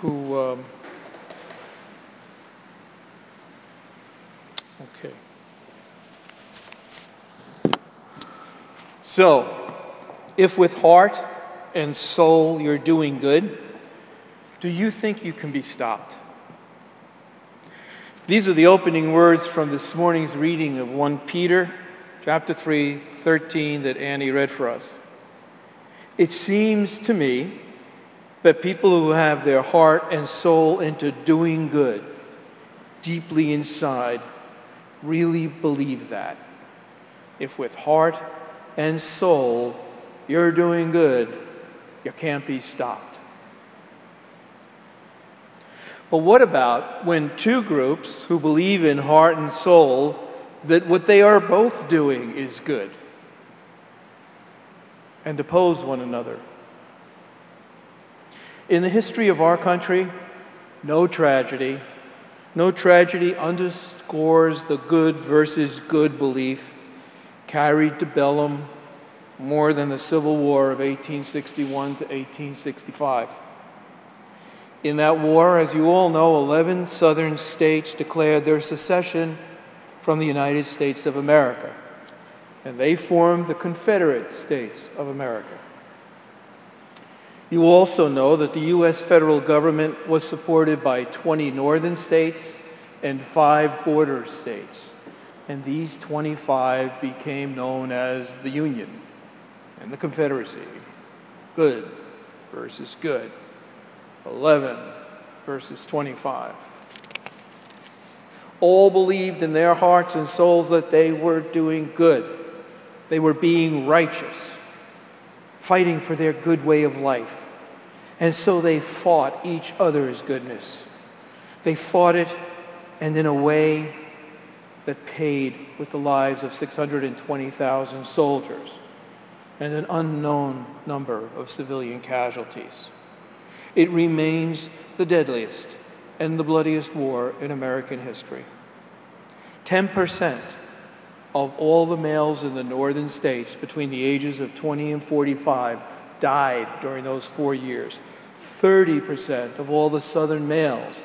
who. Um, okay. So, if with heart and soul you're doing good, do you think you can be stopped? These are the opening words from this morning's reading of 1 Peter chapter 3, 13 that Annie read for us. It seems to me that people who have their heart and soul into doing good deeply inside really believe that. If with heart and soul you're doing good, you can't be stopped. But what about when two groups who believe in heart and soul that what they are both doing is good and oppose one another? In the history of our country, no tragedy, no tragedy underscores the good versus good belief carried to Bellum more than the Civil War of 1861 to 1865. In that war, as you all know, 11 southern states declared their secession from the United States of America, and they formed the Confederate States of America. You also know that the U.S. federal government was supported by 20 northern states and five border states, and these 25 became known as the Union and the Confederacy. Good versus good. 11 versus 25. All believed in their hearts and souls that they were doing good. They were being righteous, fighting for their good way of life. And so they fought each other's goodness. They fought it, and in a way that paid with the lives of 620,000 soldiers and an unknown number of civilian casualties it remains the deadliest and the bloodiest war in American history. 10% of all the males in the northern states between the ages of 20 and 45 died during those four years. 30% of all the southern males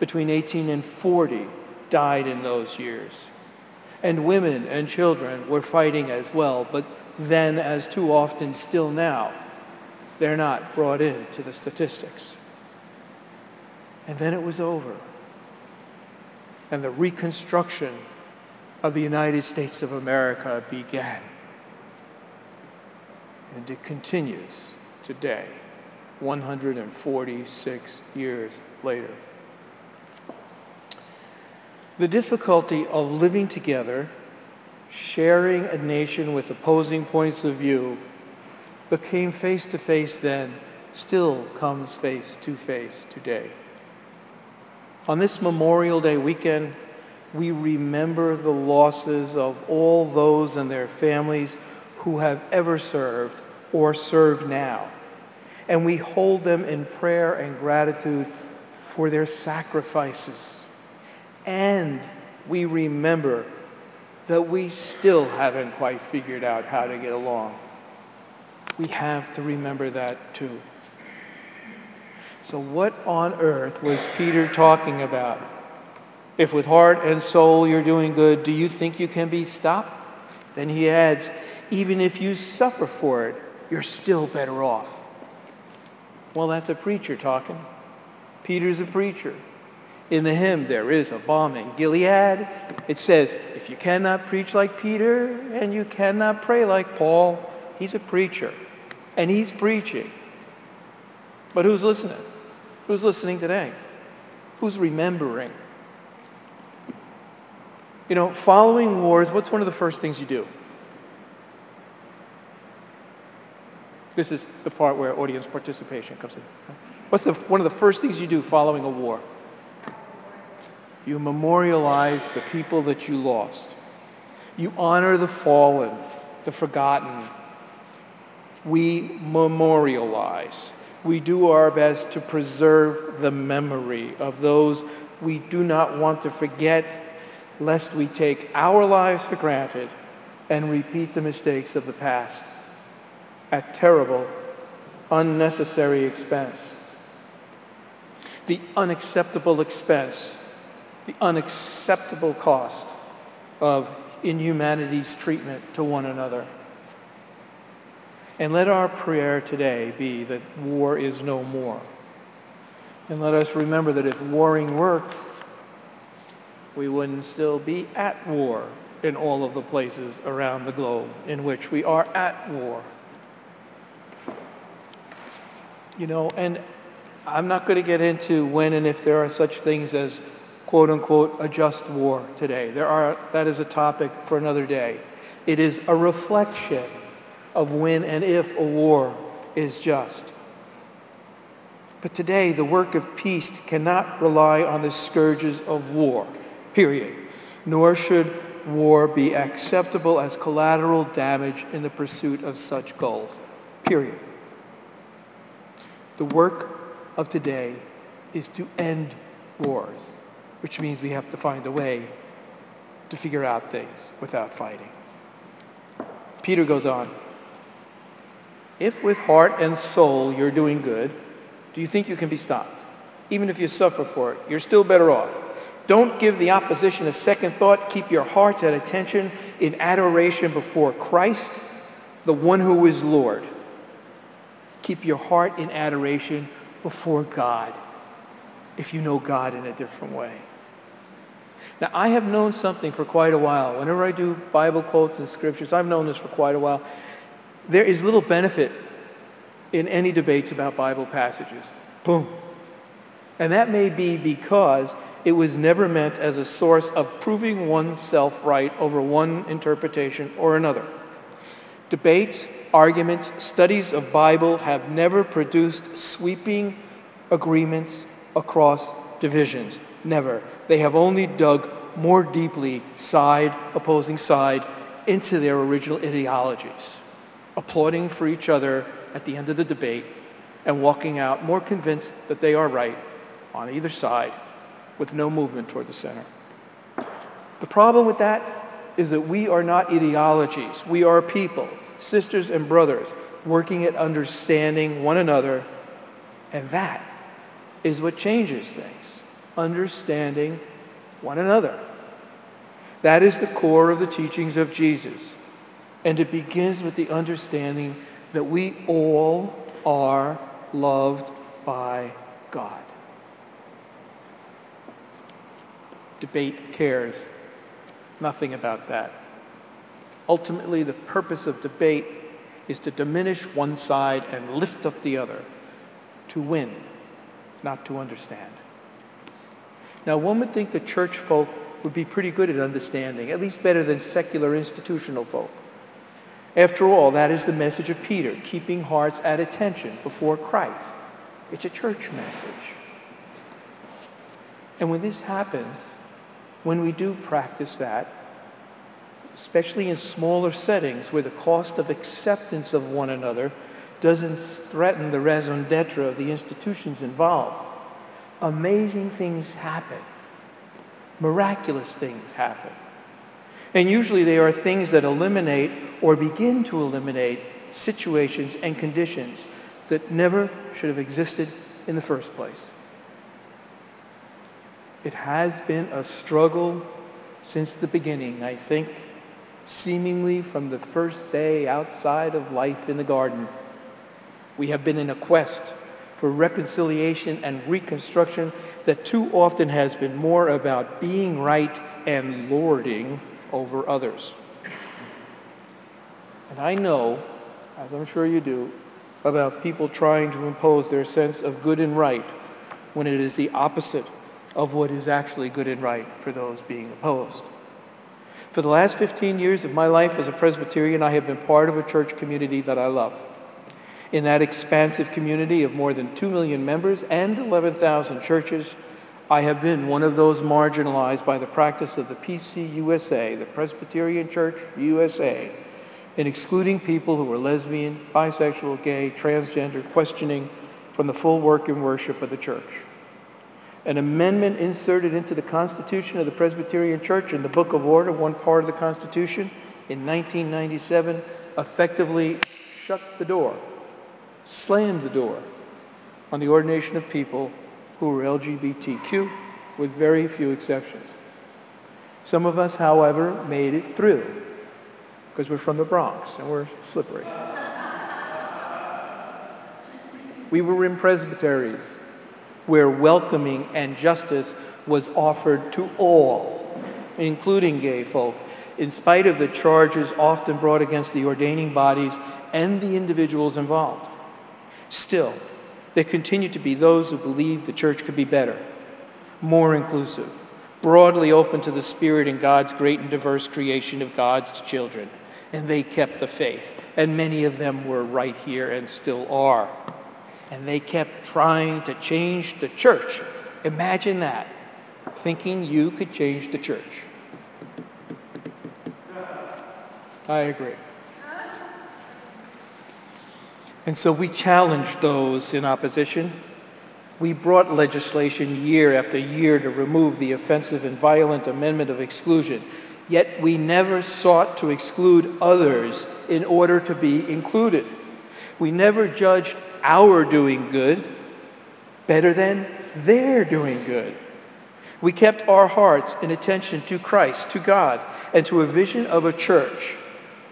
between 18 and 40 died in those years. And women and children were fighting as well, but then, as too often still now, they're not brought into the statistics. And then it was over. And the reconstruction of the United States of America began. And it continues today, 146 years later. The difficulty of living together, sharing a nation with opposing points of view, became face to face then, still comes face to face today. On this Memorial Day weekend, we remember the losses of all those and their families who have ever served or serve now. And we hold them in prayer and gratitude for their sacrifices. And we remember that we still haven't quite figured out how to get along we have to remember that too. So, what on earth was Peter talking about? If with heart and soul you're doing good, do you think you can be stopped? Then he adds, even if you suffer for it, you're still better off. Well, that's a preacher talking. Peter's a preacher. In the hymn, there is a balm in Gilead. It says, if you cannot preach like Peter and you cannot pray like Paul, he's a preacher and he's preaching. But who's listening? Who's listening today? Who's remembering? You know, following wars, what's one of the first things you do? This is the part where audience participation comes in. What's the, one of the first things you do following a war? You memorialize the people that you lost. You honor the fallen, the forgotten, we memorialize. We do our best to preserve the memory of those we do not want to forget, lest we take our lives for granted and repeat the mistakes of the past at terrible, unnecessary expense. the unacceptable expense, the unacceptable cost of inhumanity's treatment to one another. And let our prayer today be that war is no more. And let us remember that if warring worked, we wouldn't still be at war in all of the places around the globe in which we are at war. You know, and I'm not going to get into when and if there are such things as quote unquote a just war today. There are that is a topic for another day. It is a reflection of when and if a war is just. But today, the work of peace cannot rely on the scourges of war, period. Nor should war be acceptable as collateral damage in the pursuit of such goals, period. The work of today is to end wars, which means we have to find a way to figure out things without fighting. Peter goes on. If with heart and soul you're doing good, do you think you can be stopped? Even if you suffer for it, you're still better off. Don't give the opposition a second thought. Keep your hearts at attention in adoration before Christ, the one who is Lord. Keep your heart in adoration before God if you know God in a different way. Now, I have known something for quite a while. Whenever I do Bible quotes and scriptures, I've known this for quite a while. There is little benefit in any debates about Bible passages. Boom. And that may be because it was never meant as a source of proving oneself right over one interpretation or another. Debates, arguments, studies of Bible have never produced sweeping agreements across divisions. Never. They have only dug more deeply, side opposing side, into their original ideologies, applauding for each other at the end of the debate and walking out more convinced that they are right on either side with no movement toward the center. The problem with that is that we are not ideologies. We are people, sisters and brothers, working at understanding one another, and that is what changes things. Understanding one another. That is the core of the teachings of Jesus. And it begins with the understanding that we all are loved by God. Debate cares nothing about that. Ultimately, the purpose of debate is to diminish one side and lift up the other, to win, not to understand. Now, one would think the church folk would be pretty good at understanding, at least better than secular institutional folk. After all, that is the message of Peter, keeping hearts at attention before Christ. It's a church message. And when this happens, when we do practice that, especially in smaller settings where the cost of acceptance of one another doesn't threaten the raison d'etre of the institutions involved, amazing things happen. Miraculous things happen. And usually they are things that eliminate or begin to eliminate situations and conditions that never should have existed in the first place. It has been a struggle since the beginning, I think, seemingly from the first day outside of life in the garden. We have been in a quest for reconciliation and reconstruction that too often has been more about being right and lording over others. And I know, as I'm sure you do, about people trying to impose their sense of good and right when it is the opposite of what is actually good and right for those being opposed. For the last 15 years of my life as a Presbyterian, I have been part of a church community that I love. In that expansive community of more than 2 million members and 11,000 churches, I have been one of those marginalized by the practice of the PCUSA, the Presbyterian Church USA, in excluding people who are lesbian, bisexual, gay, transgender, questioning from the full work and worship of the church. An amendment inserted into the Constitution of the Presbyterian Church in the Book of Order, one part of the Constitution, in 1997, effectively shut the door, slammed the door on the ordination of people who were LGBTQ, with very few exceptions. Some of us, however, made it through because we're from the Bronx and we're slippery. we were in presbyteries where welcoming and justice was offered to all, including gay folk, in spite of the charges often brought against the ordaining bodies and the individuals involved. Still, there continue to be those who believe the church could be better, more inclusive, broadly open to the Spirit and God's great and diverse creation of God's children. And they kept the faith. And many of them were right here and still are. And they kept trying to change the church. Imagine that, thinking you could change the church. I agree. And so we challenged those in opposition. We brought legislation year after year to remove the offensive and violent amendment of exclusion. Yet we never sought to exclude others in order to be included. We never judged our doing good better than their doing good. We kept our hearts in attention to Christ, to God, and to a vision of a church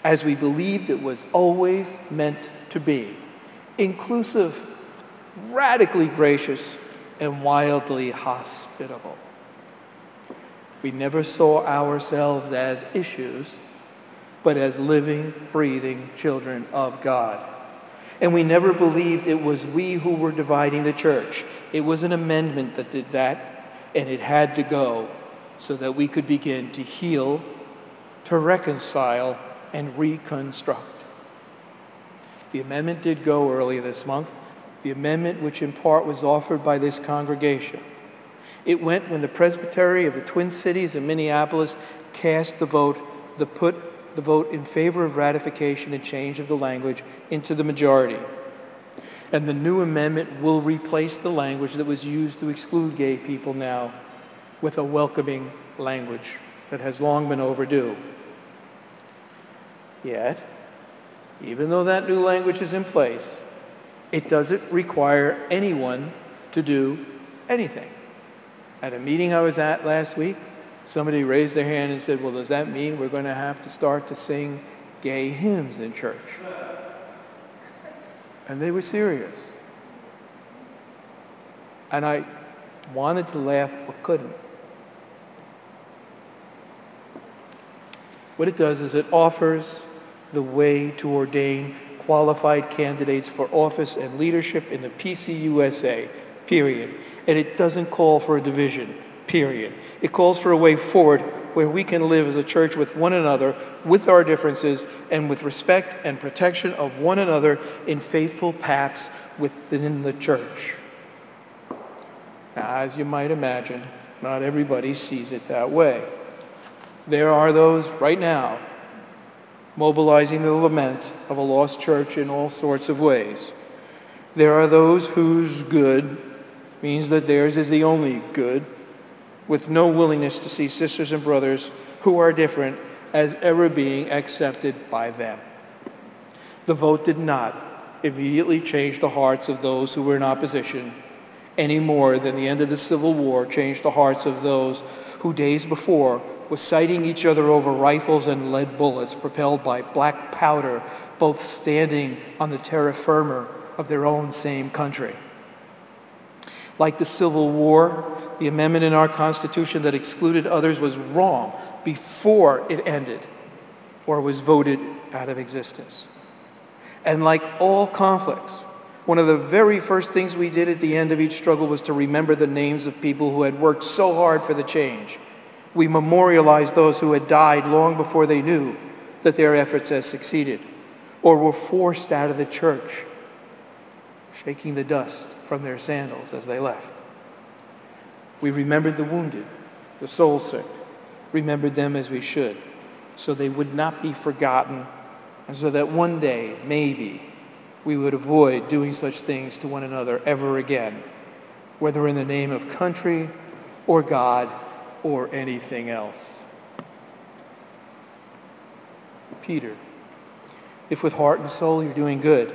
as we believed it was always meant to be inclusive, radically gracious, and wildly hospitable. We never saw ourselves as issues, but as living, breathing children of God. And we never believed it was we who were dividing the church. It was an amendment that did that, and it had to go so that we could begin to heal, to reconcile, and reconstruct. The amendment did go earlier this month, the amendment which in part was offered by this congregation. It went when the Presbytery of the Twin Cities in Minneapolis cast the vote that put the vote in favor of ratification and change of the language into the majority. And the new amendment will replace the language that was used to exclude gay people now with a welcoming language that has long been overdue. Yet, even though that new language is in place, it doesn't require anyone to do anything. At a meeting I was at last week, somebody raised their hand and said, Well, does that mean we're going to have to start to sing gay hymns in church? And they were serious. And I wanted to laugh but couldn't. What it does is it offers the way to ordain qualified candidates for office and leadership in the PCUSA, period. And it doesn't call for a division, period. It calls for a way forward where we can live as a church with one another, with our differences, and with respect and protection of one another in faithful paths within the church. Now, as you might imagine, not everybody sees it that way. There are those right now mobilizing the lament of a lost church in all sorts of ways. There are those whose good means that theirs is the only good, with no willingness to see sisters and brothers who are different as ever being accepted by them. The vote did not immediately change the hearts of those who were in opposition any more than the end of the Civil War changed the hearts of those who days before was sighting each other over rifles and lead bullets propelled by black powder, both standing on the terra firma of their own same country. Like the Civil War, the amendment in our Constitution that excluded others was wrong before it ended or was voted out of existence. And like all conflicts, one of the very first things we did at the end of each struggle was to remember the names of people who had worked so hard for the change we memorialized those who had died long before they knew that their efforts had succeeded or were forced out of the church, shaking the dust from their sandals as they left. We remembered the wounded, the soul sick, remembered them as we should, so they would not be forgotten, and so that one day, maybe, we would avoid doing such things to one another ever again, whether in the name of country or God or anything else. Peter, if with heart and soul you're doing good,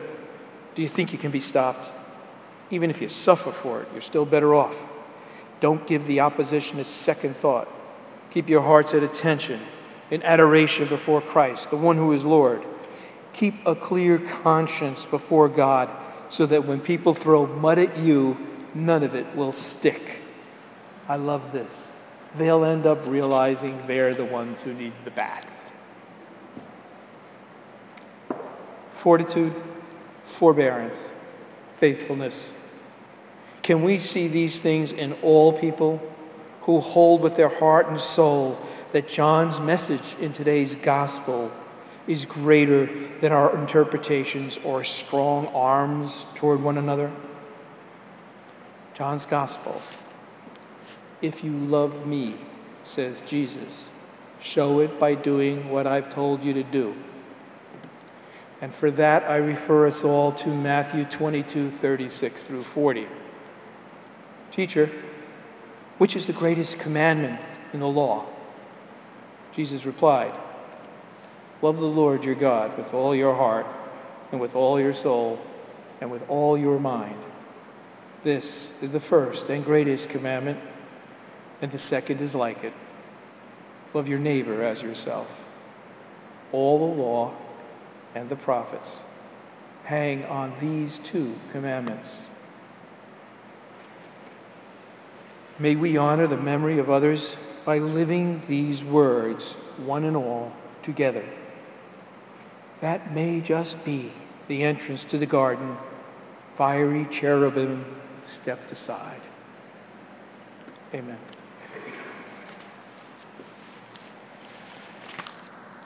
do you think you can be stopped? Even if you suffer for it, you're still better off. Don't give the opposition a second thought. Keep your hearts at attention in adoration before Christ, the one who is Lord. Keep a clear conscience before God so that when people throw mud at you, none of it will stick. I love this. They'll end up realizing they're the ones who need the bat. Fortitude, forbearance, faithfulness. Can we see these things in all people who hold with their heart and soul that John's message in today's gospel is greater than our interpretations or strong arms toward one another? John's gospel. If you love me, says Jesus, show it by doing what I've told you to do. And for that, I refer us all to Matthew 22, 36 through 40. Teacher, which is the greatest commandment in the law? Jesus replied, Love the Lord your God with all your heart, and with all your soul, and with all your mind. This is the first and greatest commandment, and the second is like it. Love your neighbor as yourself. All the law and the prophets hang on these two commandments. May we honor the memory of others by living these words, one and all, together. That may just be the entrance to the garden, fiery cherubim stepped aside. Amen.